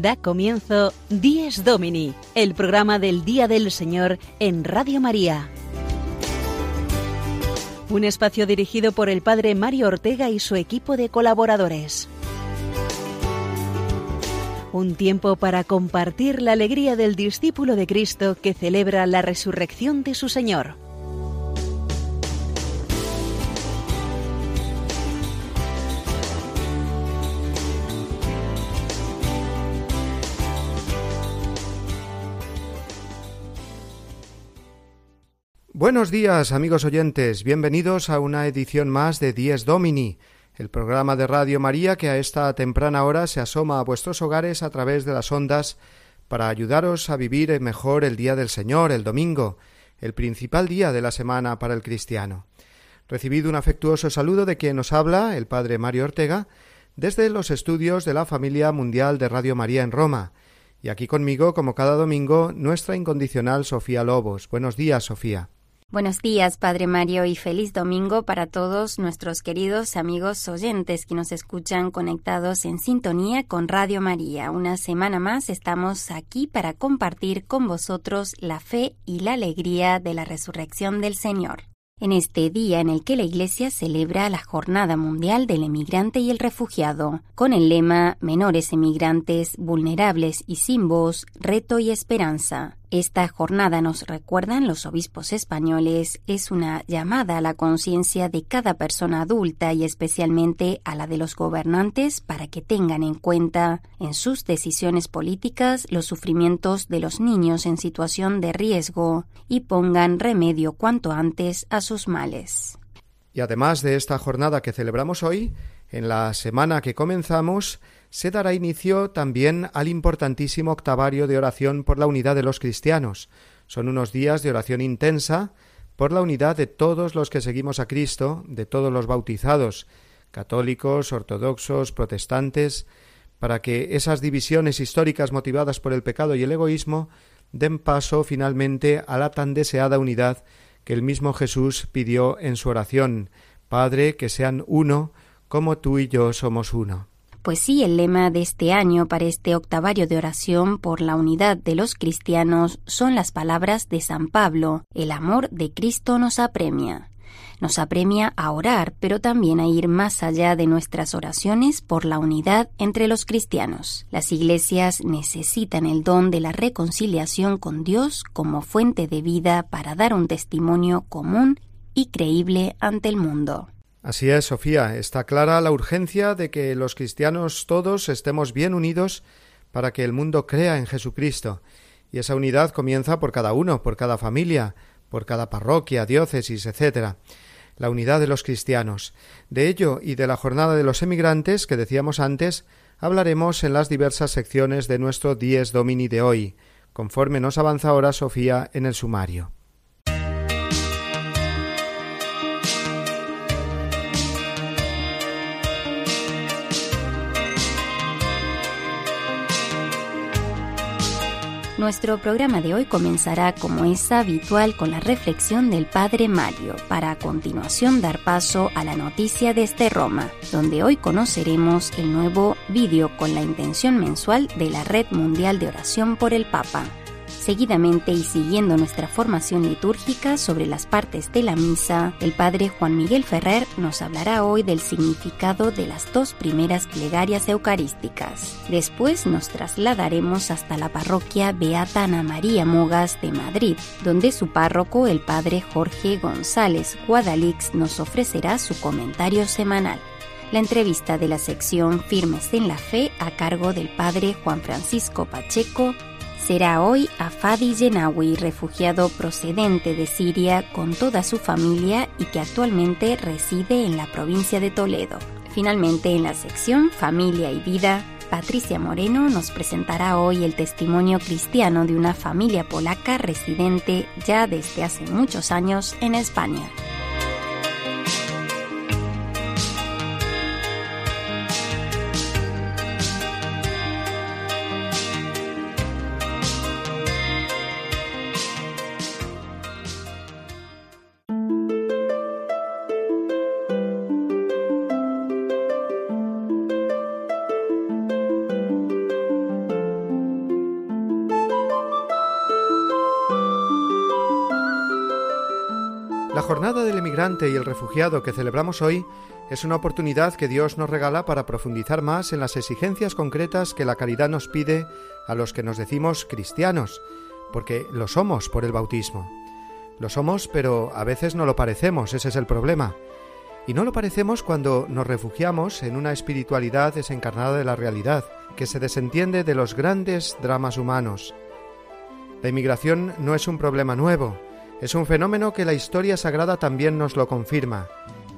Da comienzo Dies Domini, el programa del Día del Señor en Radio María. Un espacio dirigido por el Padre Mario Ortega y su equipo de colaboradores. Un tiempo para compartir la alegría del discípulo de Cristo que celebra la resurrección de su Señor. Buenos días, amigos oyentes. Bienvenidos a una edición más de Dies Domini, el programa de Radio María que a esta temprana hora se asoma a vuestros hogares a través de las ondas para ayudaros a vivir mejor el día del Señor, el domingo, el principal día de la semana para el cristiano. Recibid un afectuoso saludo de quien nos habla, el Padre Mario Ortega, desde los estudios de la familia mundial de Radio María en Roma. Y aquí conmigo, como cada domingo, nuestra incondicional Sofía Lobos. Buenos días, Sofía. Buenos días, Padre Mario, y feliz domingo para todos nuestros queridos amigos oyentes que nos escuchan conectados en sintonía con Radio María. Una semana más estamos aquí para compartir con vosotros la fe y la alegría de la resurrección del Señor en este día en el que la Iglesia celebra la Jornada Mundial del Emigrante y el Refugiado, con el lema Menores emigrantes, vulnerables y sin voz, reto y esperanza. Esta jornada, nos recuerdan los obispos españoles, es una llamada a la conciencia de cada persona adulta y especialmente a la de los gobernantes para que tengan en cuenta en sus decisiones políticas los sufrimientos de los niños en situación de riesgo y pongan remedio cuanto antes a sus males. Y además de esta jornada que celebramos hoy, en la semana que comenzamos, se dará inicio también al importantísimo octavario de oración por la unidad de los cristianos. Son unos días de oración intensa por la unidad de todos los que seguimos a Cristo, de todos los bautizados, católicos, ortodoxos, protestantes, para que esas divisiones históricas motivadas por el pecado y el egoísmo den paso finalmente a la tan deseada unidad que el mismo Jesús pidió en su oración Padre, que sean uno, como tú y yo somos uno. Pues sí, el lema de este año para este octavario de oración por la unidad de los cristianos son las palabras de San Pablo, el amor de Cristo nos apremia. Nos apremia a orar, pero también a ir más allá de nuestras oraciones por la unidad entre los cristianos. Las iglesias necesitan el don de la reconciliación con Dios como fuente de vida para dar un testimonio común y creíble ante el mundo. Así es, Sofía, está clara la urgencia de que los cristianos todos estemos bien unidos para que el mundo crea en Jesucristo. Y esa unidad comienza por cada uno, por cada familia, por cada parroquia, diócesis, etc. La unidad de los cristianos. De ello y de la jornada de los emigrantes que decíamos antes, hablaremos en las diversas secciones de nuestro Dies Domini de hoy, conforme nos avanza ahora Sofía en el sumario. Nuestro programa de hoy comenzará como es habitual con la reflexión del Padre Mario, para a continuación dar paso a la noticia desde Roma, donde hoy conoceremos el nuevo vídeo con la intención mensual de la Red Mundial de Oración por el Papa. Seguidamente y siguiendo nuestra formación litúrgica sobre las partes de la misa, el padre Juan Miguel Ferrer nos hablará hoy del significado de las dos primeras plegarias eucarísticas. Después nos trasladaremos hasta la parroquia Beata Ana María Mogas de Madrid, donde su párroco, el padre Jorge González Guadalix, nos ofrecerá su comentario semanal la entrevista de la sección Firmes en la Fe a cargo del padre Juan Francisco Pacheco será hoy a Fadi Yenawi, refugiado procedente de Siria con toda su familia y que actualmente reside en la provincia de Toledo. Finalmente, en la sección Familia y Vida, Patricia Moreno nos presentará hoy el testimonio cristiano de una familia polaca residente ya desde hace muchos años en España. Y el refugiado que celebramos hoy es una oportunidad que Dios nos regala para profundizar más en las exigencias concretas que la caridad nos pide a los que nos decimos cristianos, porque lo somos por el bautismo. Lo somos, pero a veces no lo parecemos, ese es el problema. Y no lo parecemos cuando nos refugiamos en una espiritualidad desencarnada de la realidad, que se desentiende de los grandes dramas humanos. La inmigración no es un problema nuevo, es un fenómeno que la historia sagrada también nos lo confirma.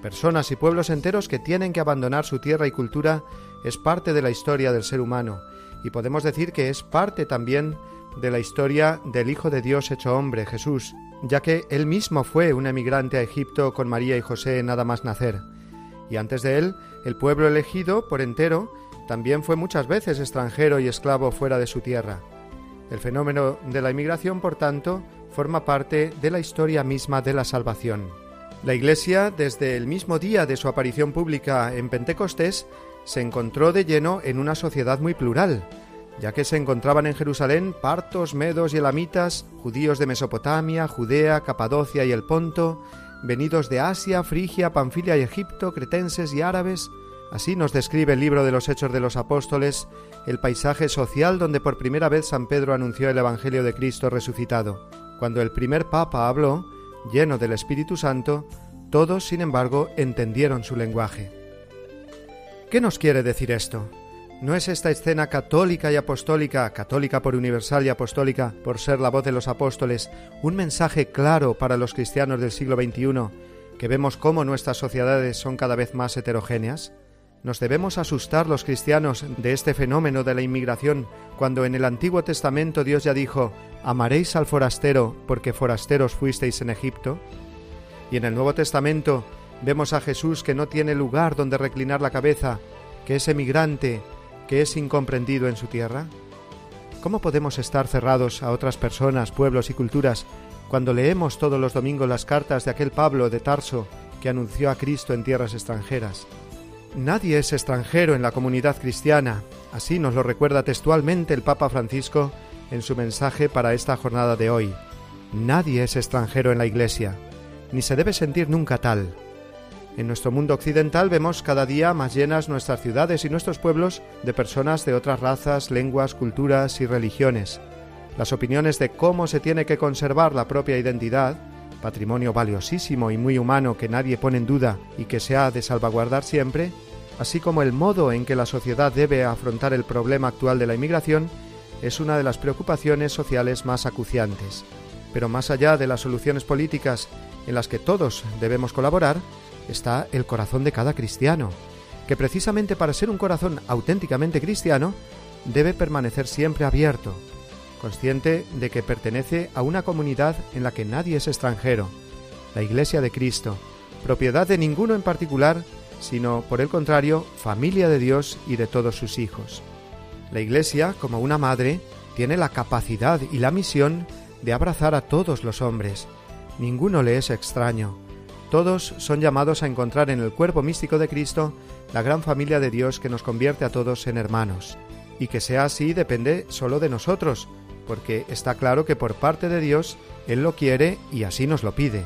Personas y pueblos enteros que tienen que abandonar su tierra y cultura es parte de la historia del ser humano, y podemos decir que es parte también de la historia del Hijo de Dios hecho hombre, Jesús, ya que él mismo fue un emigrante a Egipto con María y José nada más nacer. Y antes de él, el pueblo elegido por entero también fue muchas veces extranjero y esclavo fuera de su tierra. El fenómeno de la inmigración, por tanto, forma parte de la historia misma de la salvación. La Iglesia, desde el mismo día de su aparición pública en Pentecostés, se encontró de lleno en una sociedad muy plural, ya que se encontraban en Jerusalén partos, medos y elamitas, judíos de Mesopotamia, Judea, Capadocia y el Ponto, venidos de Asia, Frigia, Panfilia y Egipto, cretenses y árabes. Así nos describe el libro de los Hechos de los Apóstoles el paisaje social donde por primera vez San Pedro anunció el Evangelio de Cristo resucitado. Cuando el primer Papa habló, lleno del Espíritu Santo, todos, sin embargo, entendieron su lenguaje. ¿Qué nos quiere decir esto? ¿No es esta escena católica y apostólica, católica por universal y apostólica por ser la voz de los apóstoles, un mensaje claro para los cristianos del siglo XXI, que vemos cómo nuestras sociedades son cada vez más heterogéneas? ¿Nos debemos asustar los cristianos de este fenómeno de la inmigración cuando en el Antiguo Testamento Dios ya dijo, amaréis al forastero porque forasteros fuisteis en Egipto? Y en el Nuevo Testamento vemos a Jesús que no tiene lugar donde reclinar la cabeza, que es emigrante, que es incomprendido en su tierra. ¿Cómo podemos estar cerrados a otras personas, pueblos y culturas cuando leemos todos los domingos las cartas de aquel Pablo de Tarso que anunció a Cristo en tierras extranjeras? Nadie es extranjero en la comunidad cristiana, así nos lo recuerda textualmente el Papa Francisco en su mensaje para esta jornada de hoy. Nadie es extranjero en la Iglesia, ni se debe sentir nunca tal. En nuestro mundo occidental vemos cada día más llenas nuestras ciudades y nuestros pueblos de personas de otras razas, lenguas, culturas y religiones. Las opiniones de cómo se tiene que conservar la propia identidad patrimonio valiosísimo y muy humano que nadie pone en duda y que se ha de salvaguardar siempre, así como el modo en que la sociedad debe afrontar el problema actual de la inmigración, es una de las preocupaciones sociales más acuciantes. Pero más allá de las soluciones políticas en las que todos debemos colaborar, está el corazón de cada cristiano, que precisamente para ser un corazón auténticamente cristiano, debe permanecer siempre abierto, consciente de que pertenece a una comunidad en la que nadie es extranjero, la Iglesia de Cristo, propiedad de ninguno en particular, sino, por el contrario, familia de Dios y de todos sus hijos. La Iglesia, como una madre, tiene la capacidad y la misión de abrazar a todos los hombres. Ninguno le es extraño. Todos son llamados a encontrar en el cuerpo místico de Cristo la gran familia de Dios que nos convierte a todos en hermanos. Y que sea así depende solo de nosotros, porque está claro que por parte de Dios Él lo quiere y así nos lo pide.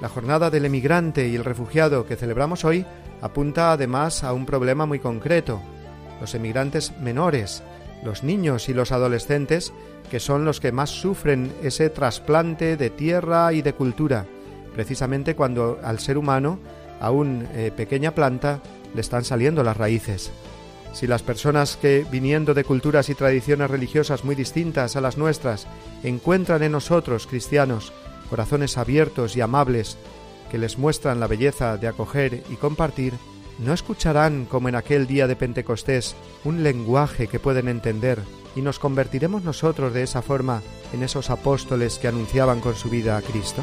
La jornada del emigrante y el refugiado que celebramos hoy apunta además a un problema muy concreto, los emigrantes menores, los niños y los adolescentes, que son los que más sufren ese trasplante de tierra y de cultura, precisamente cuando al ser humano, a una eh, pequeña planta, le están saliendo las raíces. Si las personas que, viniendo de culturas y tradiciones religiosas muy distintas a las nuestras, encuentran en nosotros, cristianos, corazones abiertos y amables, que les muestran la belleza de acoger y compartir, no escucharán, como en aquel día de Pentecostés, un lenguaje que pueden entender, y nos convertiremos nosotros de esa forma en esos apóstoles que anunciaban con su vida a Cristo.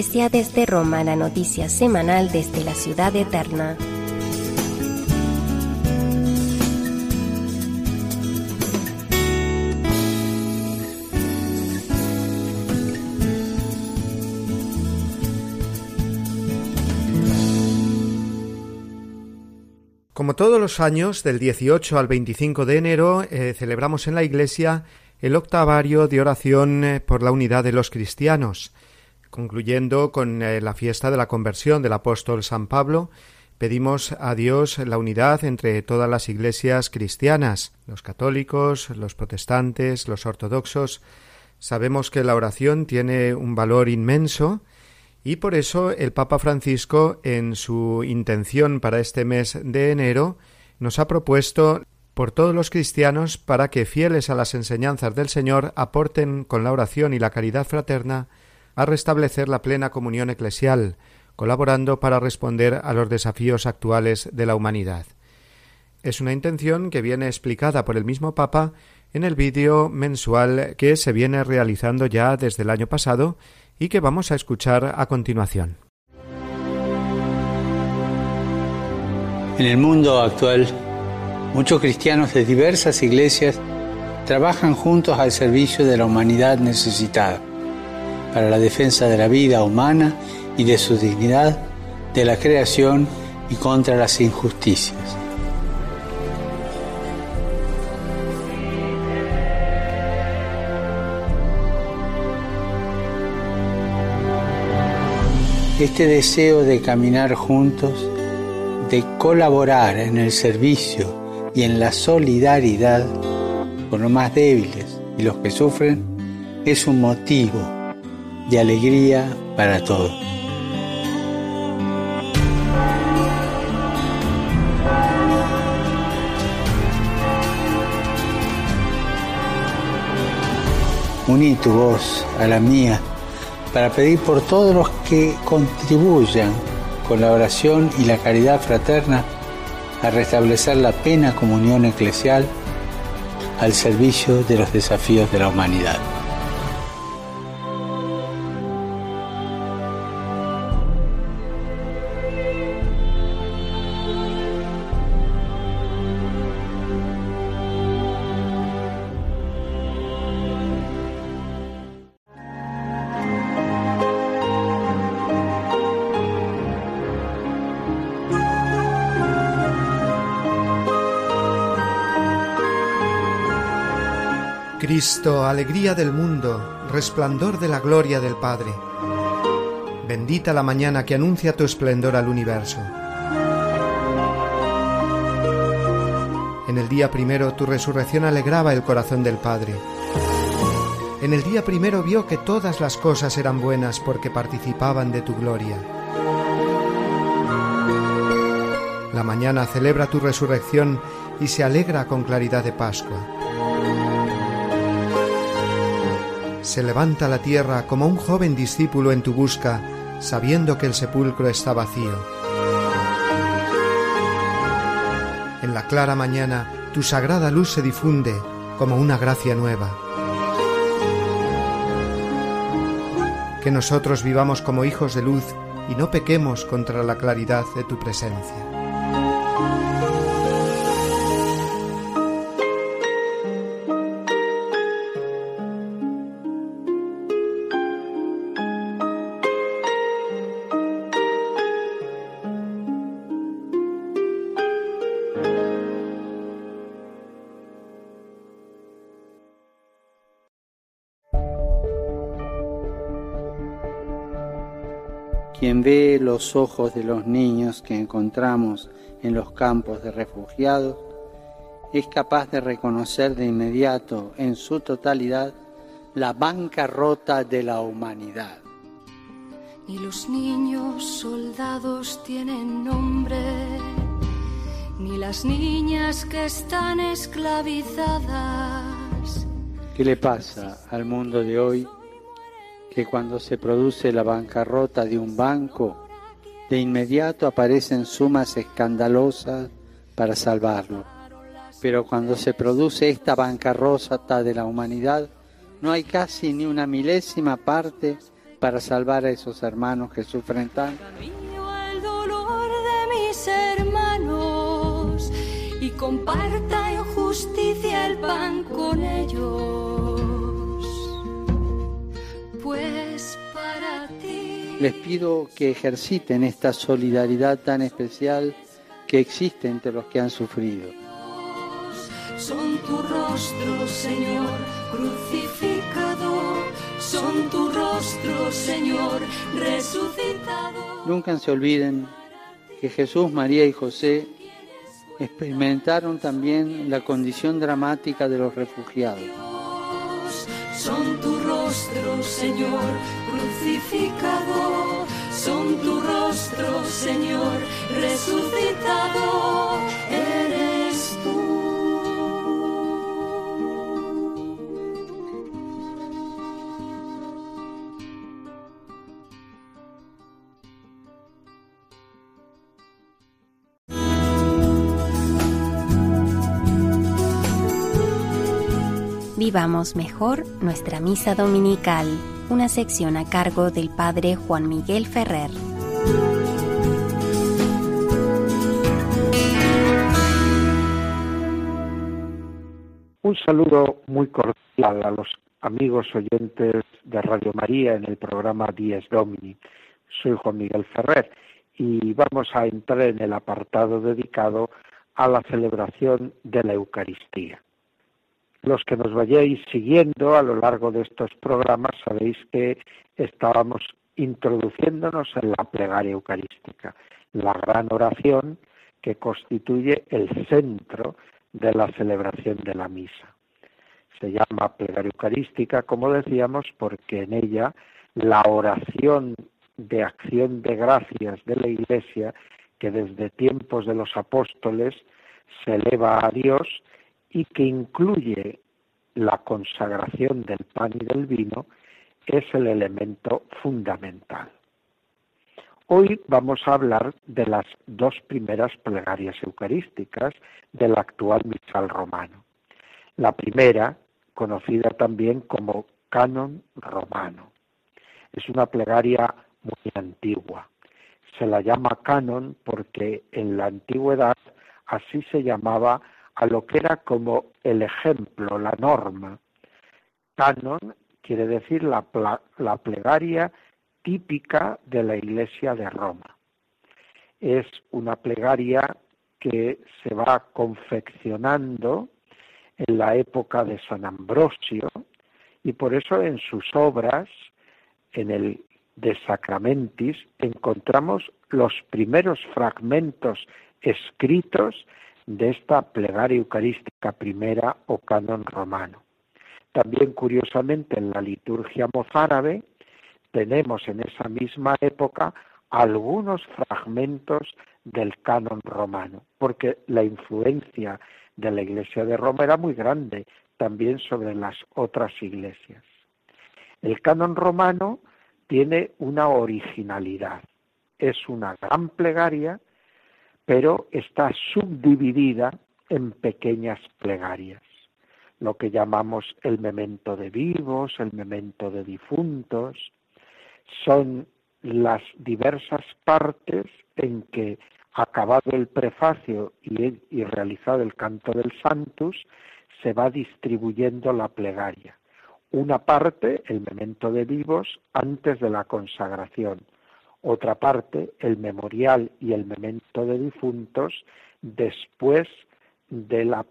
Iglesia desde Roma, la noticia semanal desde la ciudad eterna. Como todos los años, del 18 al 25 de enero, eh, celebramos en la Iglesia el octavario de oración eh, por la unidad de los cristianos. Concluyendo con eh, la fiesta de la conversión del apóstol San Pablo, pedimos a Dios la unidad entre todas las iglesias cristianas, los católicos, los protestantes, los ortodoxos. Sabemos que la oración tiene un valor inmenso y por eso el Papa Francisco, en su intención para este mes de enero, nos ha propuesto por todos los cristianos para que, fieles a las enseñanzas del Señor, aporten con la oración y la caridad fraterna a restablecer la plena comunión eclesial, colaborando para responder a los desafíos actuales de la humanidad. Es una intención que viene explicada por el mismo Papa en el vídeo mensual que se viene realizando ya desde el año pasado y que vamos a escuchar a continuación. En el mundo actual, muchos cristianos de diversas iglesias trabajan juntos al servicio de la humanidad necesitada para la defensa de la vida humana y de su dignidad, de la creación y contra las injusticias. Este deseo de caminar juntos, de colaborar en el servicio y en la solidaridad con los más débiles y los que sufren, es un motivo de alegría para todos. Uní tu voz a la mía para pedir por todos los que contribuyan con la oración y la caridad fraterna a restablecer la plena comunión eclesial al servicio de los desafíos de la humanidad. Cristo, alegría del mundo, resplandor de la gloria del Padre. Bendita la mañana que anuncia tu esplendor al universo. En el día primero tu resurrección alegraba el corazón del Padre. En el día primero vio que todas las cosas eran buenas porque participaban de tu gloria. La mañana celebra tu resurrección y se alegra con claridad de Pascua. Se levanta la tierra como un joven discípulo en tu busca, sabiendo que el sepulcro está vacío. En la clara mañana tu sagrada luz se difunde como una gracia nueva. Que nosotros vivamos como hijos de luz y no pequemos contra la claridad de tu presencia. Los ojos de los niños que encontramos en los campos de refugiados es capaz de reconocer de inmediato en su totalidad la bancarrota de la humanidad. Ni los niños soldados tienen nombre, ni las niñas que están esclavizadas. ¿Qué le pasa al mundo de hoy? Que cuando se produce la bancarrota de un banco, de inmediato aparecen sumas escandalosas para salvarlo. Pero cuando se produce esta bancarrota de la humanidad, no hay casi ni una milésima parte para salvar a esos hermanos que sufren tanto. dolor de mis hermanos y comparta en justicia el pan con ellos. Pues. Les pido que ejerciten esta solidaridad tan especial que existe entre los que han sufrido. Son tu rostro, Señor, crucificado. Son tu rostro, Señor, resucitado. Nunca se olviden que Jesús, María y José experimentaron también la condición dramática de los refugiados. Son tu rostro, Señor, crucificado rostro, Señor, resucitado eres tú. Vivamos mejor nuestra misa dominical una sección a cargo del Padre Juan Miguel Ferrer. Un saludo muy cordial a los amigos oyentes de Radio María en el programa Dies Domini. Soy Juan Miguel Ferrer y vamos a entrar en el apartado dedicado a la celebración de la Eucaristía. Los que nos vayáis siguiendo a lo largo de estos programas sabéis que estábamos introduciéndonos en la plegaria eucarística, la gran oración que constituye el centro de la celebración de la misa. Se llama plegaria eucarística, como decíamos, porque en ella la oración de acción de gracias de la Iglesia, que desde tiempos de los apóstoles se eleva a Dios, y que incluye la consagración del pan y del vino, es el elemento fundamental. Hoy vamos a hablar de las dos primeras plegarias eucarísticas del actual misal romano. La primera, conocida también como canon romano, es una plegaria muy antigua. Se la llama canon porque en la antigüedad así se llamaba a lo que era como el ejemplo, la norma. Canon quiere decir la, la plegaria típica de la Iglesia de Roma. Es una plegaria que se va confeccionando en la época de San Ambrosio y por eso en sus obras, en el de Sacramentis, encontramos los primeros fragmentos escritos de esta plegaria eucarística primera o canon romano. También curiosamente en la liturgia mozárabe tenemos en esa misma época algunos fragmentos del canon romano, porque la influencia de la Iglesia de Roma era muy grande también sobre las otras iglesias. El canon romano tiene una originalidad, es una gran plegaria pero está subdividida en pequeñas plegarias, lo que llamamos el memento de vivos, el memento de difuntos, son las diversas partes en que, acabado el prefacio y, realizado el canto del Santus, se va distribuyendo la plegaria. Una parte, el memento de vivos, antes de la consagración, otra parte, el memorial y el memento de difuntos, después de la,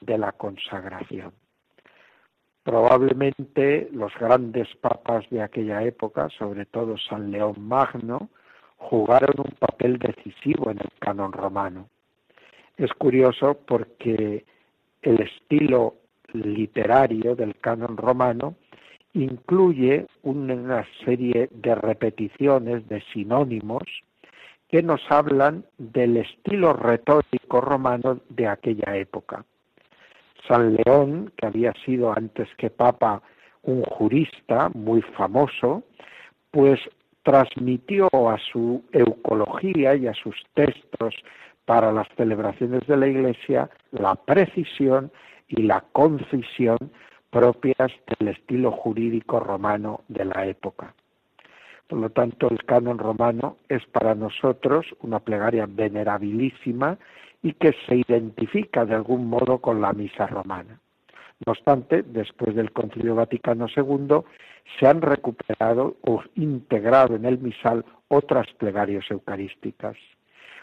de la consagración. Probablemente los grandes papas de aquella época, sobre todo San León Magno, jugaron un papel decisivo en el canon romano. Es curioso porque el estilo literario del canon romano incluye una serie de repeticiones, de sinónimos, que nos hablan del estilo retórico romano de aquella época. San León, que había sido antes que Papa un jurista muy famoso, pues transmitió a su eucología y a sus textos para las celebraciones de la Iglesia la precisión y la concisión propias del estilo jurídico romano de la época. Por lo tanto, el canon romano es para nosotros una plegaria venerabilísima y que se identifica de algún modo con la misa romana. No obstante, después del Concilio Vaticano II, se han recuperado o integrado en el misal otras plegarias eucarísticas.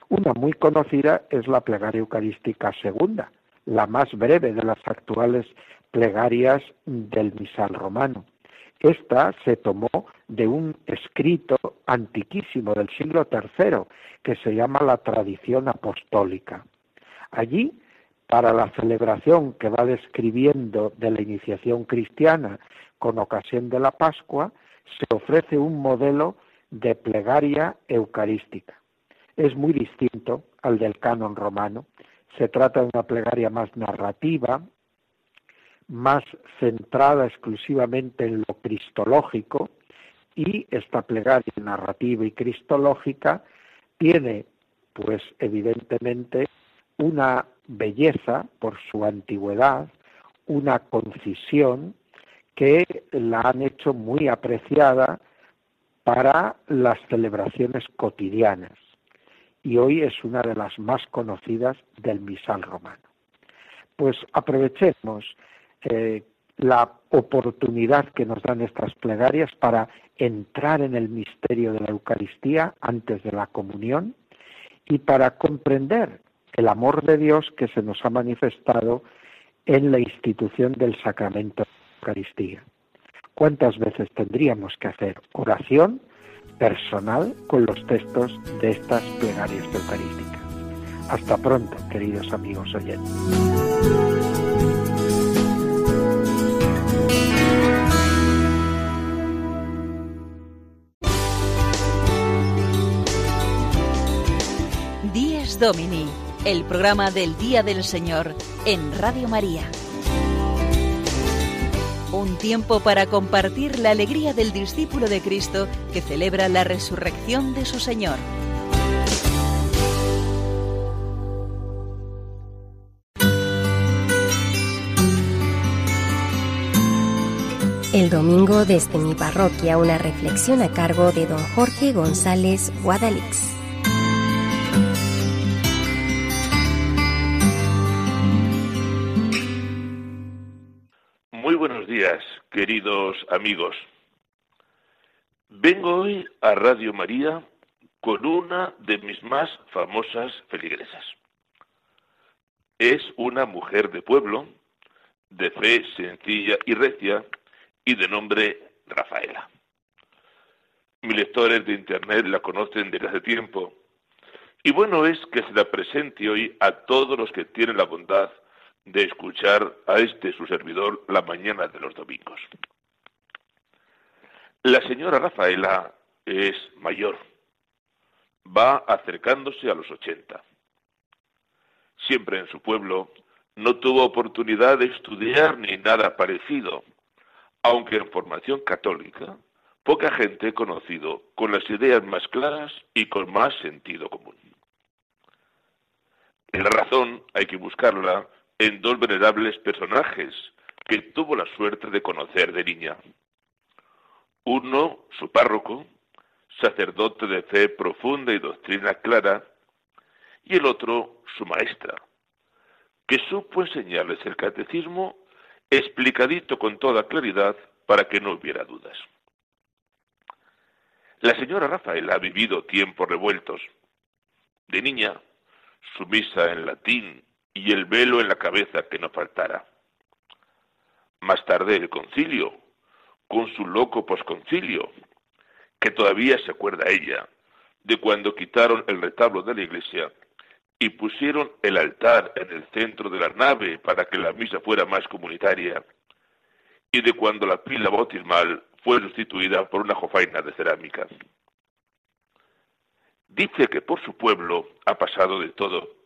Una muy conocida es la plegaria eucarística segunda, la más breve de las actuales plegarias del misal romano. Esta se tomó de un escrito antiquísimo del siglo III que se llama la tradición apostólica. Allí, para la celebración que va describiendo de la iniciación cristiana con ocasión de la Pascua, se ofrece un modelo de plegaria eucarística. Es muy distinto al del canon romano. Se trata de una plegaria más narrativa, más centrada exclusivamente en lo cristológico, y esta plegaria narrativa y cristológica tiene, pues evidentemente, una belleza por su antigüedad, una concisión que la han hecho muy apreciada para las celebraciones cotidianas y hoy es una de las más conocidas del misal romano. Pues aprovechemos eh, la oportunidad que nos dan estas plegarias para entrar en el misterio de la Eucaristía antes de la comunión y para comprender el amor de Dios que se nos ha manifestado en la institución del sacramento de la Eucaristía. ¿Cuántas veces tendríamos que hacer oración personal con los textos de estas plegarias eucarísticas? Hasta pronto, queridos amigos oyentes. Domini, el programa del Día del Señor en Radio María. Un tiempo para compartir la alegría del discípulo de Cristo que celebra la resurrección de su Señor. El domingo desde mi parroquia una reflexión a cargo de don Jorge González Guadalix. Queridos amigos. Vengo hoy a Radio María con una de mis más famosas feligresas. Es una mujer de pueblo, de fe sencilla y recia, y de nombre Rafaela. Mis lectores de Internet la conocen desde hace tiempo, y bueno es que se la presente hoy a todos los que tienen la bondad de escuchar a este su servidor la mañana de los domingos. La señora Rafaela es mayor, va acercándose a los ochenta. Siempre en su pueblo no tuvo oportunidad de estudiar ni nada parecido, aunque en formación católica poca gente he conocido con las ideas más claras y con más sentido común. La razón hay que buscarla en dos venerables personajes que tuvo la suerte de conocer de niña. Uno, su párroco, sacerdote de fe profunda y doctrina clara, y el otro, su maestra, que supo enseñarles el catecismo explicadito con toda claridad para que no hubiera dudas. La señora Rafaela ha vivido tiempos revueltos. De niña, su misa en latín y el velo en la cabeza que no faltara. Más tarde el concilio, con su loco posconcilio, que todavía se acuerda ella, de cuando quitaron el retablo de la iglesia y pusieron el altar en el centro de la nave para que la misa fuera más comunitaria, y de cuando la pila bautismal fue sustituida por una jofaina de cerámica. Dice que por su pueblo ha pasado de todo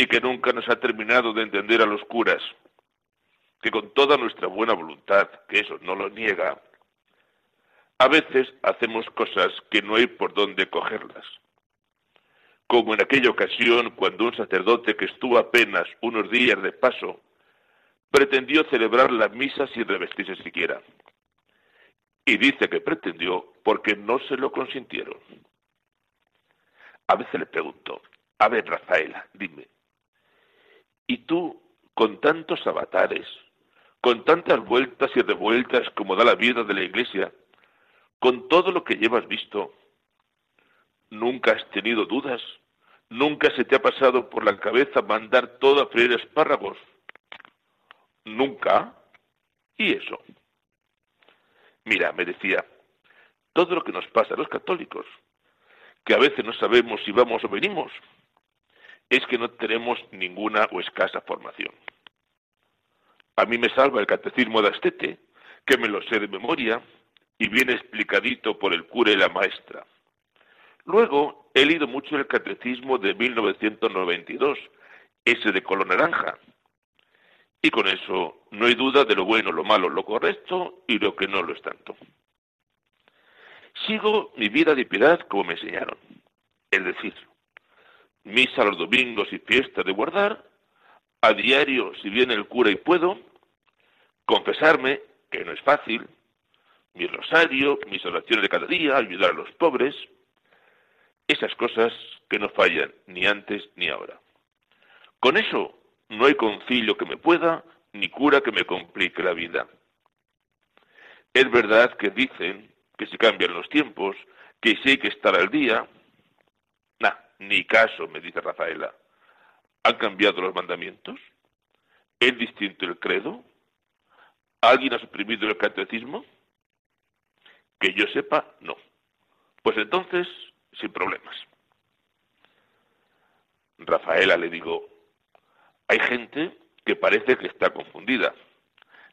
y que nunca nos ha terminado de entender a los curas, que con toda nuestra buena voluntad, que eso no lo niega, a veces hacemos cosas que no hay por dónde cogerlas. Como en aquella ocasión cuando un sacerdote que estuvo apenas unos días de paso pretendió celebrar la misa sin revestirse siquiera. Y dice que pretendió porque no se lo consintieron. A veces le pregunto, a ver, Rafaela, dime, ¿y tú, con tantos avatares, con tantas vueltas y revueltas como da la vida de la iglesia, con todo lo que llevas visto, nunca has tenido dudas? ¿Nunca se te ha pasado por la cabeza mandar todo a freír espárragos? Nunca. ¿Y eso? Mira, me decía, todo lo que nos pasa a los católicos, que a veces no sabemos si vamos o venimos, es que no tenemos ninguna o escasa formación. A mí me salva el catecismo de Astete, que me lo sé de memoria y viene explicadito por el cura y la maestra. Luego he leído mucho el catecismo de 1992, ese de color naranja, y con eso no hay duda de lo bueno, lo malo, lo correcto y lo que no lo es tanto. Sigo mi vida de piedad como me enseñaron. Es decir, misa los domingos y fiestas de guardar, a diario si viene el cura y puedo, confesarme, que no es fácil, mi rosario, mis oraciones de cada día, ayudar a los pobres, esas cosas que no fallan ni antes ni ahora. Con eso no hay concilio que me pueda, ni cura que me complique la vida. Es verdad que dicen que si cambian los tiempos, que si hay que estar al día. Ni caso, me dice Rafaela. ¿Han cambiado los mandamientos? ¿Es distinto el credo? ¿Alguien ha suprimido el catecismo? Que yo sepa, no. Pues entonces, sin problemas. Rafaela le digo, hay gente que parece que está confundida.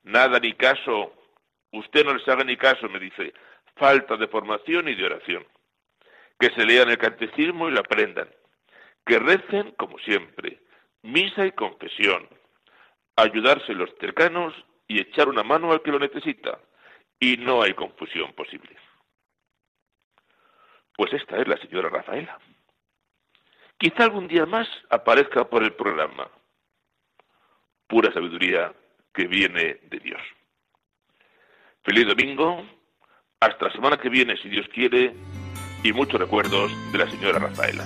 Nada ni caso, usted no les haga ni caso, me dice, falta de formación y de oración. Que se lean el catecismo y lo aprendan. Que recen como siempre, misa y confesión. Ayudarse los cercanos y echar una mano al que lo necesita. Y no hay confusión posible. Pues esta es la señora Rafaela. Quizá algún día más aparezca por el programa pura sabiduría que viene de Dios. Feliz domingo, hasta la semana que viene, si Dios quiere, y muchos recuerdos de la señora Rafaela.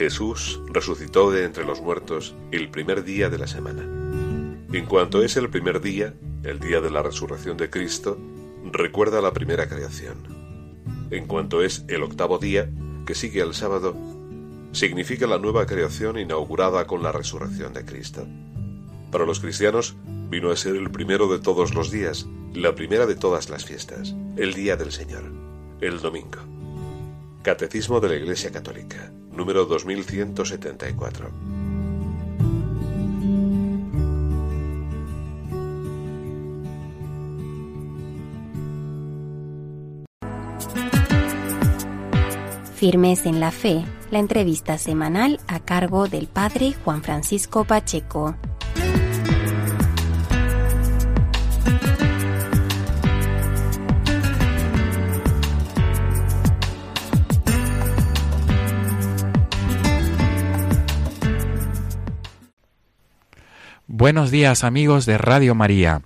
Jesús resucitó de entre los muertos el primer día de la semana. En cuanto es el primer día, el día de la resurrección de Cristo, recuerda la primera creación. En cuanto es el octavo día, que sigue al sábado, significa la nueva creación inaugurada con la resurrección de Cristo. Para los cristianos, vino a ser el primero de todos los días, la primera de todas las fiestas, el día del Señor, el domingo. Catecismo de la Iglesia Católica, número 2174. Firmes en la Fe, la entrevista semanal a cargo del Padre Juan Francisco Pacheco. Buenos días amigos de Radio María.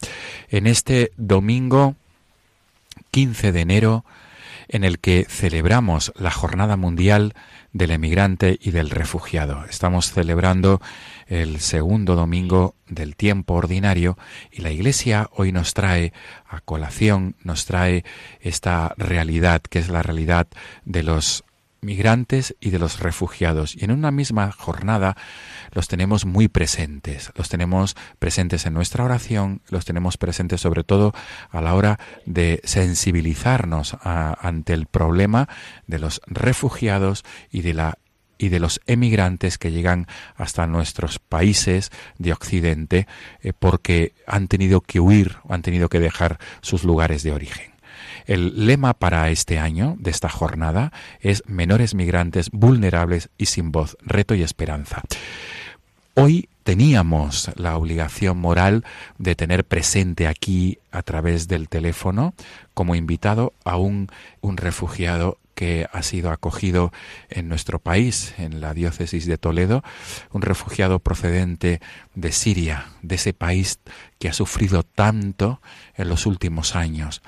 En este domingo 15 de enero en el que celebramos la Jornada Mundial del Emigrante y del Refugiado. Estamos celebrando el segundo domingo del tiempo ordinario y la Iglesia hoy nos trae a colación, nos trae esta realidad que es la realidad de los migrantes y de los refugiados. Y en una misma jornada los tenemos muy presentes, los tenemos presentes en nuestra oración, los tenemos presentes sobre todo a la hora de sensibilizarnos ante el problema de los refugiados y de la y de los emigrantes que llegan hasta nuestros países de Occidente eh, porque han tenido que huir han tenido que dejar sus lugares de origen. El lema para este año de esta jornada es Menores migrantes vulnerables y sin voz, reto y esperanza. Hoy teníamos la obligación moral de tener presente aquí a través del teléfono como invitado a un, un refugiado que ha sido acogido en nuestro país, en la diócesis de Toledo, un refugiado procedente de Siria, de ese país que ha sufrido tanto en los últimos años.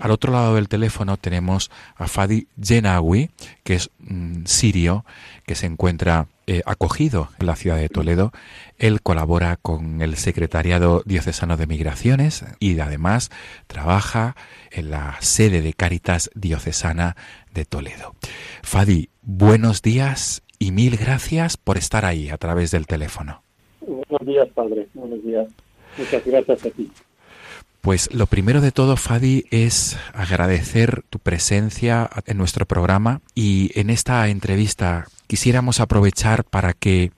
Al otro lado del teléfono tenemos a Fadi Jenawi, que es un sirio que se encuentra eh, acogido en la ciudad de Toledo. Él colabora con el Secretariado Diocesano de Migraciones y además trabaja en la sede de Cáritas Diocesana de Toledo. Fadi, buenos días y mil gracias por estar ahí a través del teléfono. Buenos días, padre. Buenos días. Muchas gracias a ti. Pues lo primero de todo, Fadi, es agradecer tu presencia en nuestro programa y en esta entrevista quisiéramos aprovechar para que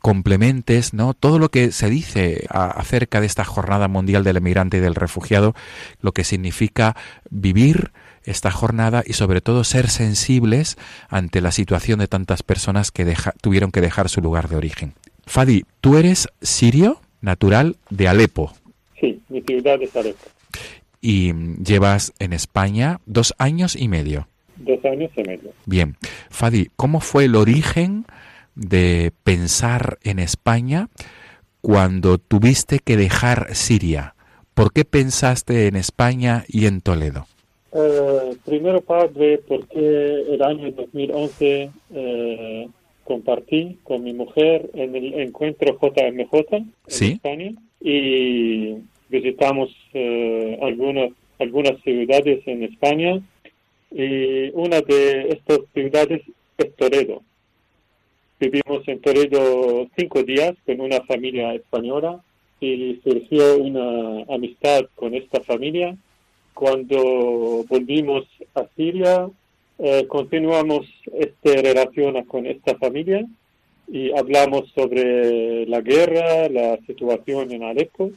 complementes ¿no? todo lo que se dice acerca de esta Jornada Mundial del Emigrante y del Refugiado, lo que significa vivir esta jornada y sobre todo ser sensibles ante la situación de tantas personas que tuvieron que dejar su lugar de origen. Fadi, tú eres sirio natural de Alepo, Sí, mi ciudad es Alepo. Y llevas en España dos años y medio. Dos años y medio. Bien. Fadi, ¿cómo fue el origen de pensar en España cuando tuviste que dejar Siria? ¿Por qué pensaste en España y en Toledo? Eh, primero, padre, porque el año 2011 eh, compartí con mi mujer en el encuentro JMJ en España y visitamos eh, algunas, algunas ciudades en España y una de estas ciudades es Toledo. Vivimos en Toledo cinco días con una familia española y surgió una amistad con esta familia. Cuando volvimos a Siria, eh, continuamos esta relación con esta familia y hablamos sobre la guerra, la situación en Alepo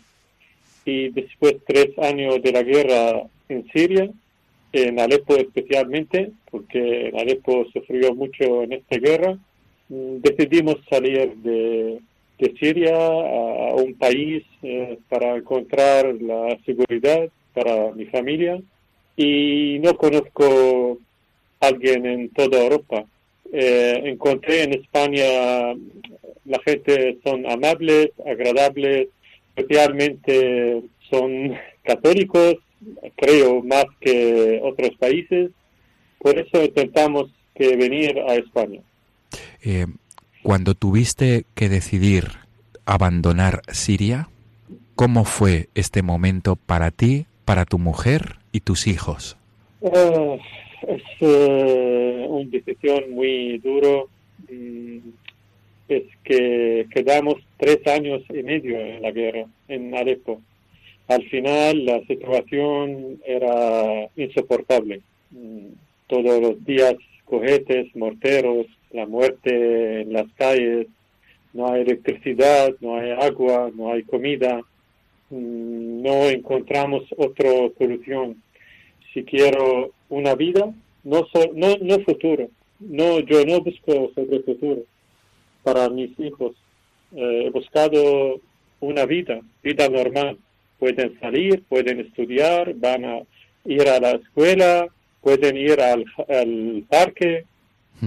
y después tres años de la guerra en Siria, en Alepo especialmente, porque Alepo sufrió mucho en esta guerra, mm, decidimos salir de, de Siria a, un país eh, para encontrar la seguridad para mi familia y no conozco a alguien en toda Europa eh, encontré en España la gente son amables, agradables, especialmente son católicos, creo más que otros países. Por eso intentamos que venir a España. Eh, cuando tuviste que decidir abandonar Siria, ¿cómo fue este momento para ti, para tu mujer y tus hijos? Eh, es uh, una decisión muy duro. Mm, es que quedamos tres años y medio en la guerra en Alepo. Al final la situación era insoportable. Mm, todos los días cohetes, morteros, la muerte en las calles, no hay electricidad, no hay agua, no hay comida, mm, no encontramos otra solución. Si quiero una vida, no, no, no futuro. No, yo no busco sobre futuro para mis hijos. Eh, he buscado una vida, vida normal. Pueden salir, pueden estudiar, van a ir a la escuela, pueden ir al, al parque.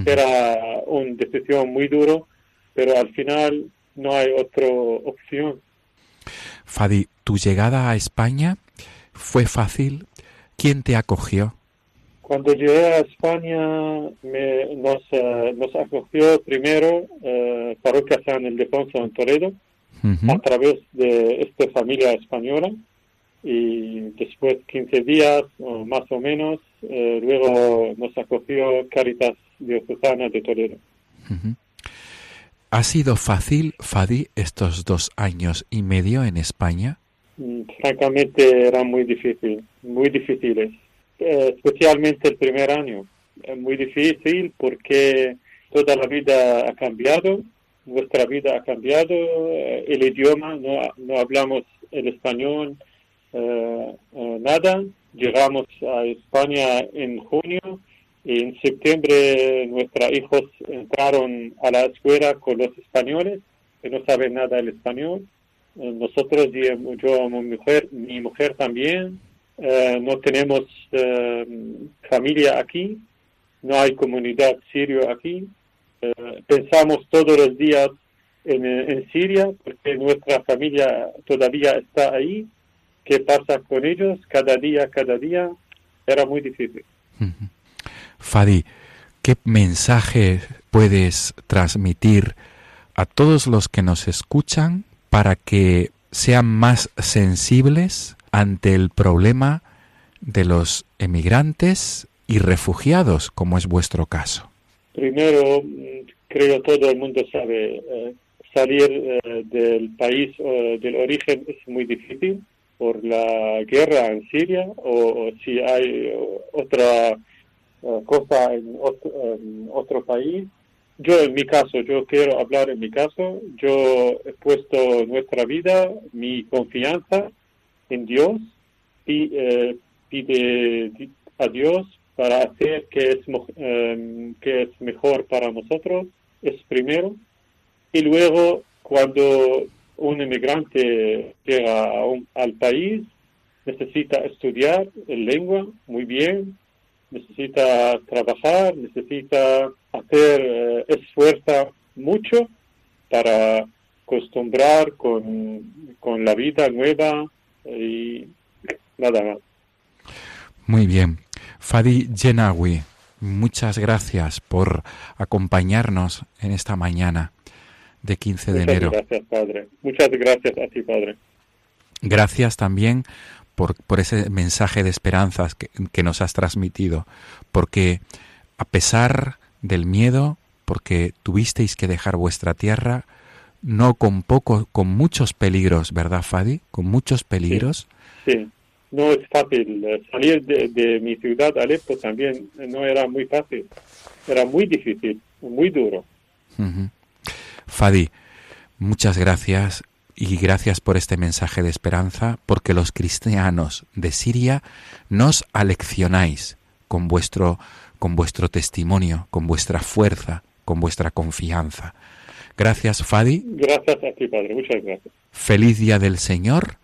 Era una decisión muy duro, pero al final no hay otra opción. Fadi, ¿tu llegada a España fue fácil? ¿Quién te acogió? Cuando llegué a España me, nos, eh, nos acogió primero eh, Parroquia San Ildefonso en Toledo a través de esta familia española y después 15 días o más o menos, eh, luego nos acogió Caritas Diocesana de Toledo. ¿Ha sido fácil, Fadi, estos dos años y medio en España? Mm, francamente era muy difícil, muy difíciles, eh, especialmente el primer año. muy difícil porque toda la vida ha cambiado, nuestra vida ha cambiado, eh, el idioma, no, no hablamos el español, eh, nada. Llegamos a España en junio y en septiembre nuestros hijos entraron a la escuela con los españoles, que no saben nada del español. Nosotros, yo, mi mujer, mi mujer también, no tenemos familia aquí, no hay comunidad sirio aquí. pensamos todos los días en, en Siria porque nuestra familia todavía está ahí. Qué pasa con ellos cada día, cada día, era muy difícil. Fadi, ¿qué mensaje puedes transmitir a todos los que nos escuchan para que sean más sensibles ante el problema de los emigrantes y refugiados, como es vuestro caso? Primero, creo todo el mundo sabe, eh, salir eh, del país del origen es muy difícil por la guerra en Siria o, si hay otra eh, cosa en otro, país. Yo en mi caso, yo quiero hablar en mi caso, yo he puesto nuestra vida, mi confianza en Dios y eh, pide a Dios para hacer que es, em, que es mejor para nosotros, es primero. Y luego, cuando un inmigrante llega al país, necesita estudiar el lengua muy bien, necesita trabajar, necesita hacer eh, esfuerzo mucho para acostumbrar con, con la vida nueva y nada más. Muy bien. Fadi Jenawi, muchas gracias por acompañarnos en esta mañana de 15 de enero. Gracias, Padre. Muchas gracias a ti, Padre. Gracias también por, por ese mensaje de esperanzas que, que nos has transmitido, porque a pesar del miedo, porque tuvisteis que dejar vuestra tierra, no con poco, con muchos peligros, ¿verdad, Fadi? Con muchos peligros. Sí, no es fácil. Salir de, mi ciudad, Alepo, también no era muy fácil. Era muy difícil, muy duro. Fadi, muchas gracias y gracias por este mensaje de esperanza, porque los cristianos de Siria nos aleccionáis con vuestro, con vuestro testimonio, con vuestra fuerza, con vuestra confianza. Gracias, Fadi. Gracias a ti, Padre. Muchas gracias. Feliz Día del Señor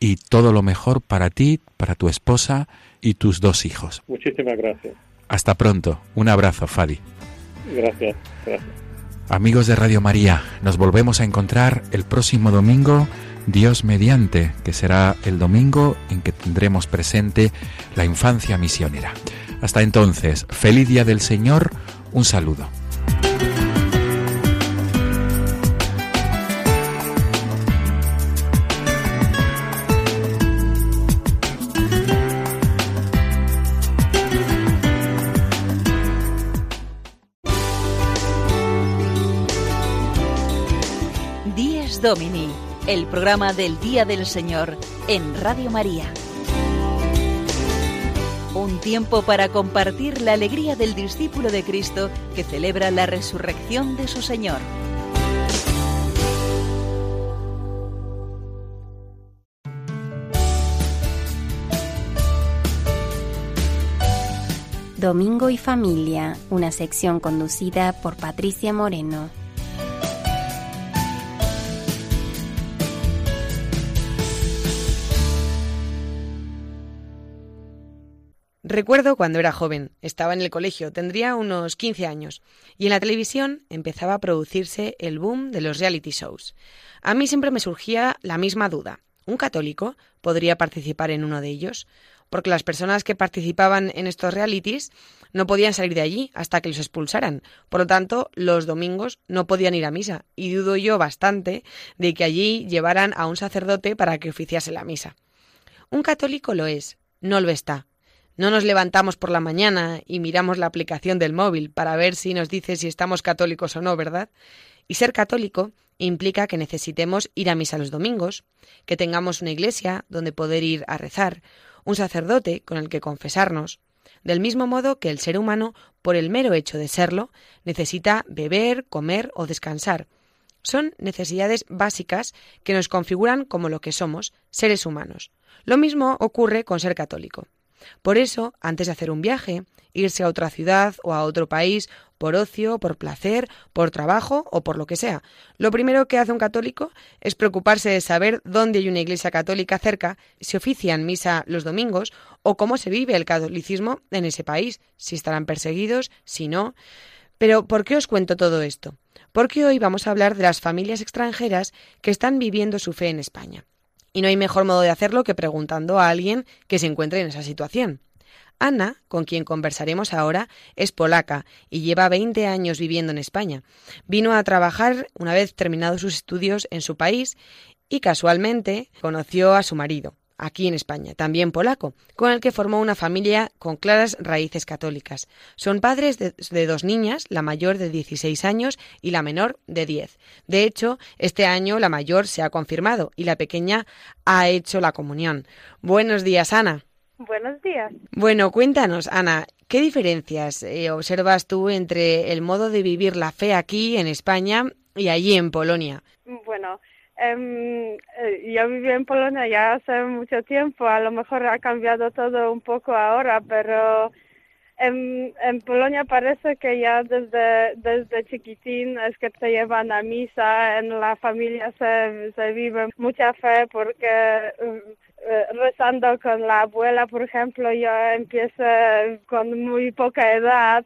y todo lo mejor para ti, para tu esposa y tus dos hijos. Muchísimas gracias. Hasta pronto. Un abrazo, Fadi. Gracias. Gracias. Amigos de Radio María, nos volvemos a encontrar el próximo domingo, Dios mediante, que será el domingo en que tendremos presente la infancia misionera. Hasta entonces, feliz día del Señor, un saludo. Domini, el programa del Día del Señor en Radio María. Un tiempo para compartir la alegría del discípulo de Cristo que celebra la resurrección de su Señor. Domingo y Familia, una sección conducida por Patricia Moreno. Recuerdo cuando era joven, estaba en el colegio, tendría unos 15 años, y en la televisión empezaba a producirse el boom de los reality shows. A mí siempre me surgía la misma duda. ¿Un católico podría participar en uno de ellos? Porque las personas que participaban en estos realities no podían salir de allí hasta que los expulsaran. Por lo tanto, los domingos no podían ir a misa, y dudo yo bastante de que allí llevaran a un sacerdote para que oficiase la misa. Un católico lo es, no lo está. No nos levantamos por la mañana y miramos la aplicación del móvil para ver si nos dice si estamos católicos o no, ¿verdad? Y ser católico implica que necesitemos ir a misa los domingos, que tengamos una iglesia donde poder ir a rezar, un sacerdote con el que confesarnos, del mismo modo que el ser humano, por el mero hecho de serlo, necesita beber, comer o descansar. Son necesidades básicas que nos configuran como lo que somos, seres humanos. Lo mismo ocurre con ser católico. Por eso, antes de hacer un viaje, irse a otra ciudad o a otro país por ocio, por placer, por trabajo o por lo que sea. Lo primero que hace un católico es preocuparse de saber dónde hay una iglesia católica cerca, si ofician misa los domingos o cómo se vive el catolicismo en ese país, si estarán perseguidos, si no. Pero ¿por qué os cuento todo esto? Porque hoy vamos a hablar de las familias extranjeras que están viviendo su fe en España. Y no hay mejor modo de hacerlo que preguntando a alguien que se encuentre en esa situación. Ana, con quien conversaremos ahora, es polaca y lleva 20 años viviendo en España. Vino a trabajar una vez terminados sus estudios en su país y casualmente conoció a su marido aquí en España, también polaco, con el que formó una familia con claras raíces católicas. Son padres de, dos niñas, la mayor de 16 años y la menor de 10. De hecho, este año la mayor se ha confirmado y la pequeña ha hecho la comunión. Buenos días, Ana. Buenos días. Bueno, cuéntanos, Ana, ¿qué diferencias eh, observas tú entre el modo de vivir la fe aquí en España y allí en Polonia? Bueno, Um, yo viví en Polonia ya hace mucho tiempo, a lo mejor ha cambiado todo un poco ahora, pero en, Polonia parece que ya desde, desde chiquitín es que te llevan a misa, en la familia se, se vive mucha fe porque eh, rezando con la abuela, por ejemplo, yo empiezo con muy poca edad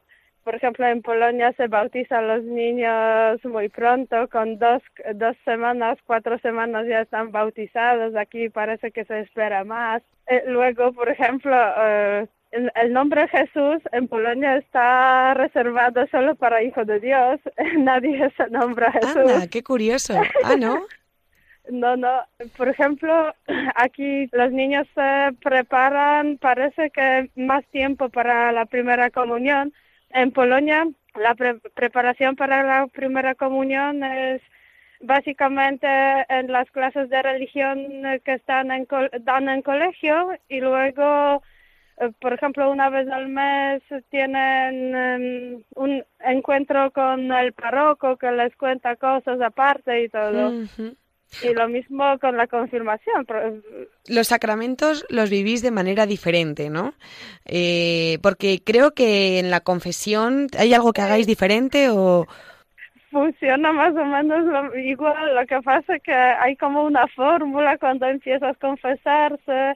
por ejemplo, en Polonia se bautizan los niños muy pronto, con dos, dos semanas, cuatro semanas ya están bautizados. Aquí parece que se espera más. Eh, luego, por ejemplo, eh, el, nombre Jesús en Polonia está reservado solo para Hijo de Dios. Nadie se nombra Jesús. Anda, qué curioso. Ah, ¿no? No, no. Por ejemplo, aquí los niños se preparan, parece que más tiempo para la primera comunión, en Polonia, la preparación para la primera comunión es básicamente en las clases de religión que están en dan en colegio y luego eh, por ejemplo una vez al mes tienen em, un encuentro con el párroco que les cuenta cosas aparte y todo y lo mismo con la confirmación. Los sacramentos los vivís de manera diferente, ¿no? Eh, porque creo que en la confesión hay algo que hagáis diferente o... Funciona más o menos igual, lo que pasa es que hay como una fórmula cuando empiezas a confesarse.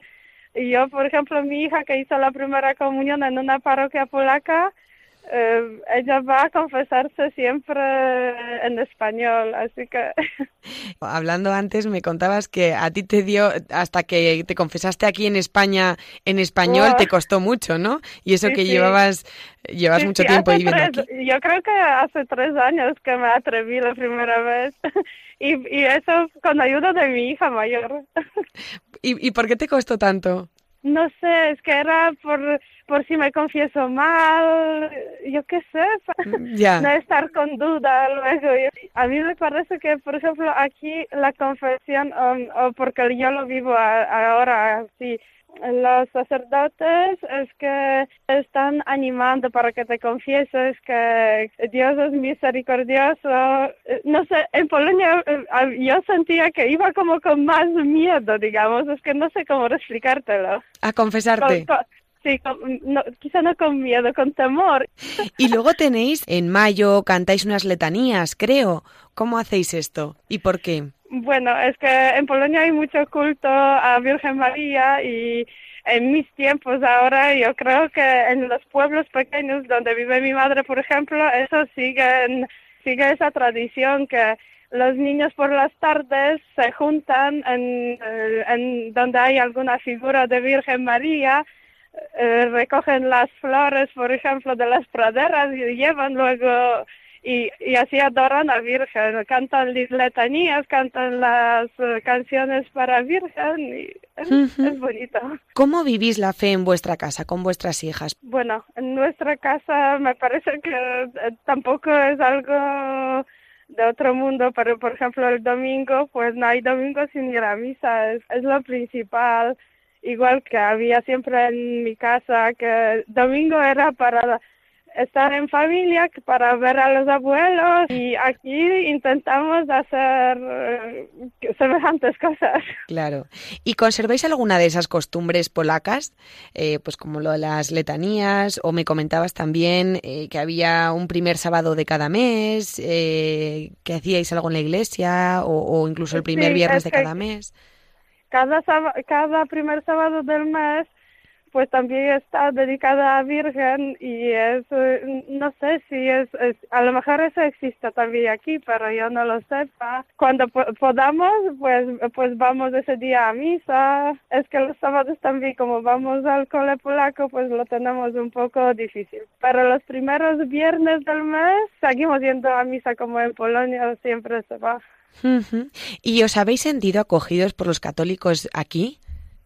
Y yo, por ejemplo, mi hija que hizo la primera comunión en una parroquia polaca, eh, ella va a confesarse siempre en español, así que... Hablando antes, me contabas que a ti te dio, hasta que te confesaste aquí en España en español, te costó mucho, ¿no? Y eso que llevabas llevas mucho tiempo viviendo aquí. Yo creo que hace tres años que me atreví la primera vez. y, y eso con ayuda de mi hija mayor. ¿Y, ¿Y por qué te costó tanto? No sé, es que era por por si me confieso mal, yo qué sé, mm, no estar con duda luego. A mí me parece que, por ejemplo, aquí la confesión, um, o porque yo lo vivo ahora sí, los sacerdotes es que están animando para que te confieses que Dios es misericordioso. No sé, en Polonia eh, yo sentía que iba como con más miedo, digamos, es que no sé cómo explicártelo. A confesarte. Sí, quizá no con miedo, con temor. Y luego tenéis, en mayo cantáis unas letanías, creo. ¿Cómo hacéis esto y por qué? Bueno, es que en Polonia hay mucho culto a Virgen María y en mis tiempos ahora yo creo que en los pueblos pequeños donde vive mi madre, por ejemplo, eso sigue, sigue esa tradición que los niños por las tardes se juntan en, en donde hay alguna figura de Virgen María eh, recogen las flores, por ejemplo, de las praderas y llevan luego y, y así adoran a Virgen, cantan letanías, cantan las eh, canciones para Virgen y es, bonito. ¿Cómo vivís la fe en vuestra casa, con vuestras hijas? Bueno, en nuestra casa me parece que eh, tampoco es algo de otro mundo, pero por ejemplo el domingo, pues no hay domingo sin ir a misa, es, es lo principal igual que había siempre en mi casa, que domingo era para estar en familia, para ver a los abuelos y aquí intentamos hacer eh, semejantes cosas. Claro. ¿Y conserváis alguna de esas costumbres polacas, eh, pues como lo de las letanías, o me comentabas también eh, que había un primer sábado de cada mes, que hacíais algo en la iglesia, o, incluso el primer viernes de cada mes? Cada, cada primer sábado del mes pues también está dedicada a Virgen y es, eh, no sé si es, a lo mejor eso existe también aquí, pero yo no lo sepa. Cuando podamos, pues, pues vamos ese día a misa. Es que los sábados también, como vamos al cole polaco, pues lo tenemos un poco difícil. Pero los primeros viernes del mes seguimos yendo a misa como en Polonia siempre se va. ¿Y os habéis sentido acogidos por los católicos aquí,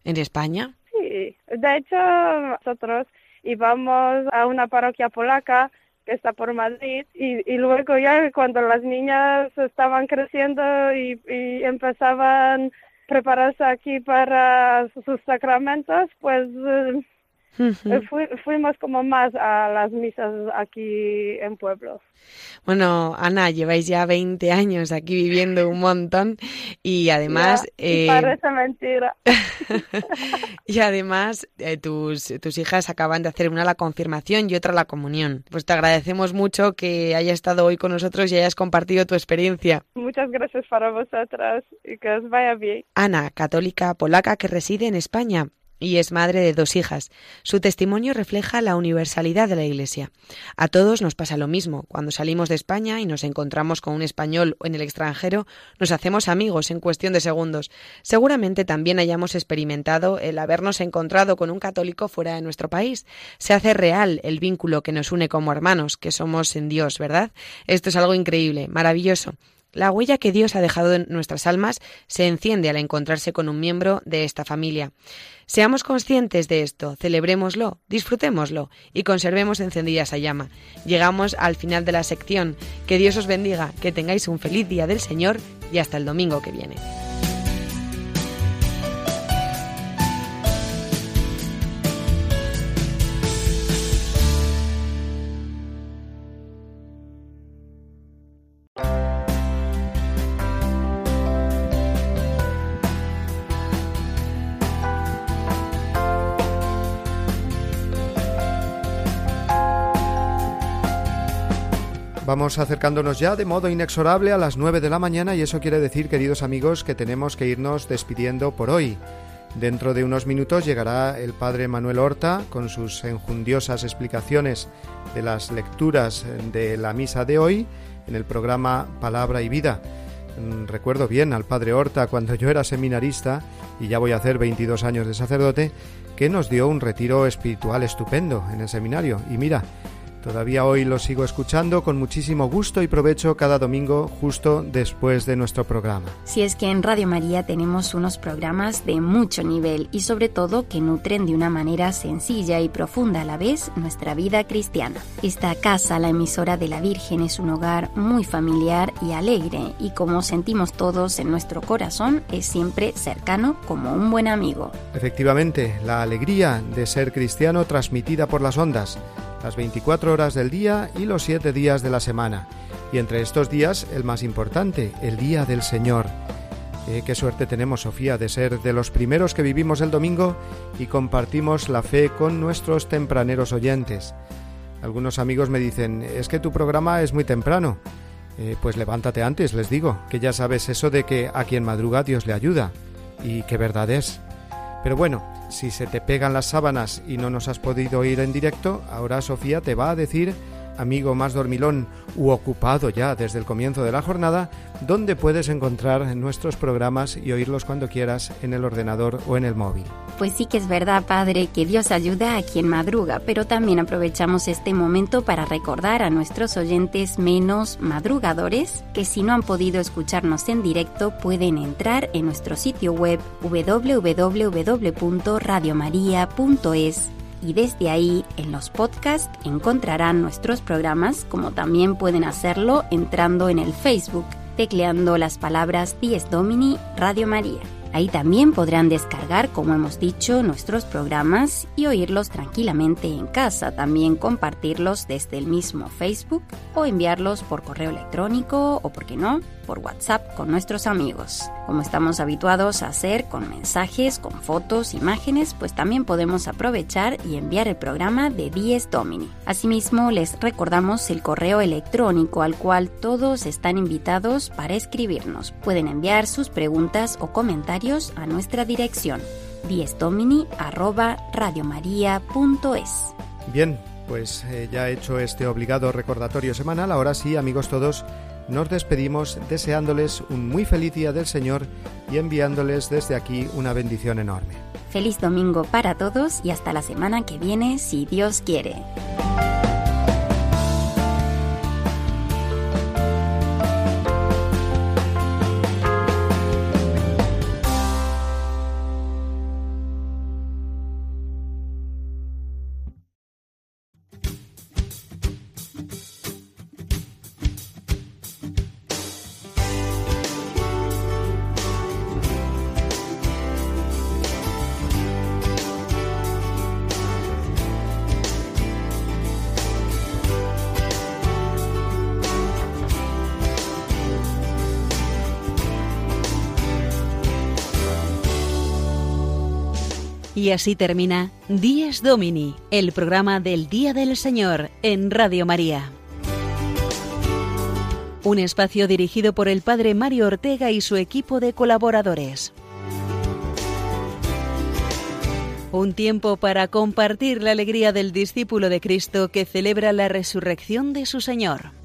en España? Sí, de hecho nosotros íbamos a una parroquia polaca que está por Madrid y, y luego ya cuando las niñas estaban creciendo y, y empezaban a prepararse aquí para sus sacramentos, pues eh, fuimos como más a las misas aquí en pueblos. Bueno, Ana, lleváis ya 20 años aquí viviendo un montón y además... Eh, parece mentira. y además eh, tus, tus hijas acaban de hacer una la confirmación y otra la comunión. Pues te agradecemos mucho que hayas estado hoy con nosotros y hayas compartido tu experiencia. Muchas gracias para vosotras y que os vaya bien. Ana, católica polaca que reside en España y es madre de dos hijas. Su testimonio refleja la universalidad de la Iglesia. A todos nos pasa lo mismo. Cuando salimos de España y nos encontramos con un español en el extranjero, nos hacemos amigos en cuestión de segundos. Seguramente también hayamos experimentado el habernos encontrado con un católico fuera de nuestro país. Se hace real el vínculo que nos une como hermanos, que somos en Dios, ¿verdad? Esto es algo increíble, maravilloso. La huella que Dios ha dejado en nuestras almas se enciende al encontrarse con un miembro de esta familia. Seamos conscientes de esto, celebrémoslo, disfrutémoslo y conservemos encendida esa llama. Llegamos al final de la sección. Que Dios os bendiga, que tengáis un feliz día del Señor y hasta el domingo que viene. Vamos acercándonos ya de modo inexorable a las 9 de la mañana y eso quiere decir, queridos amigos, que tenemos que irnos despidiendo por hoy. Dentro de unos minutos llegará el padre Manuel Horta con sus enjundiosas explicaciones de las lecturas de la misa de hoy en el programa Palabra y Vida. Mm, recuerdo bien al padre Horta cuando yo era seminarista y ya voy a hacer 22 años de sacerdote, que nos dio un retiro espiritual estupendo en el seminario. Y mira, Todavía hoy lo sigo escuchando con muchísimo gusto y provecho cada domingo justo después de nuestro programa. Si es que en Radio María tenemos unos programas de mucho nivel y sobre todo que nutren de una manera sencilla y profunda a la vez nuestra vida cristiana. Esta casa, la emisora de la Virgen, es un hogar muy familiar y alegre y como sentimos todos en nuestro corazón es siempre cercano como un buen amigo. Efectivamente, la alegría de ser cristiano transmitida por las ondas las 24 horas del día y los 7 días de la semana. Y entre estos días, el más importante, el Día del Señor. Eh, qué suerte tenemos, Sofía, de ser de los primeros que vivimos el domingo y compartimos la fe con nuestros tempraneros oyentes. Algunos amigos me dicen, es que tu programa es muy temprano. Eh, pues levántate antes, les digo, que ya sabes eso de que a quien madruga Dios le ayuda. Y qué verdad es. Pero bueno, si se te pegan las sábanas y no nos has podido ir en directo, ahora Sofía te va a decir amigo más dormilón u ocupado ya desde el comienzo de la jornada, ¿dónde puedes encontrar nuestros programas y oírlos cuando quieras en el ordenador o en el móvil? Pues sí que es verdad, Padre, que Dios ayuda a quien madruga, pero también aprovechamos este momento para recordar a nuestros oyentes menos madrugadores que si no han podido escucharnos en directo pueden entrar en nuestro sitio web www.radiomaria.es y desde ahí en los podcasts encontrarán nuestros programas como también pueden hacerlo entrando en el Facebook, tecleando las palabras Dies Domini Radio María. Ahí también podrán descargar, como hemos dicho, nuestros programas y oírlos tranquilamente en casa, también compartirlos desde el mismo Facebook o enviarlos por correo electrónico o, por qué no, por WhatsApp con nuestros amigos. Como estamos habituados a hacer con mensajes, con fotos, imágenes, pues también podemos aprovechar y enviar el programa de Dies Domini. Asimismo, les recordamos el correo electrónico al cual todos están invitados para escribirnos. Pueden enviar sus preguntas o comentarios a nuestra dirección diesdomini@radiomaria.es. Bien, pues eh, ya he hecho este obligado recordatorio semanal, ahora sí, amigos todos, nos despedimos deseándoles un muy feliz día del Señor y enviándoles desde aquí una bendición enorme. Feliz domingo para todos y hasta la semana que viene, si Dios quiere. Y así termina Dies Domini, el programa del Día del Señor en Radio María. Un espacio dirigido por el Padre Mario Ortega y su equipo de colaboradores. Un tiempo para compartir la alegría del discípulo de Cristo que celebra la resurrección de su Señor.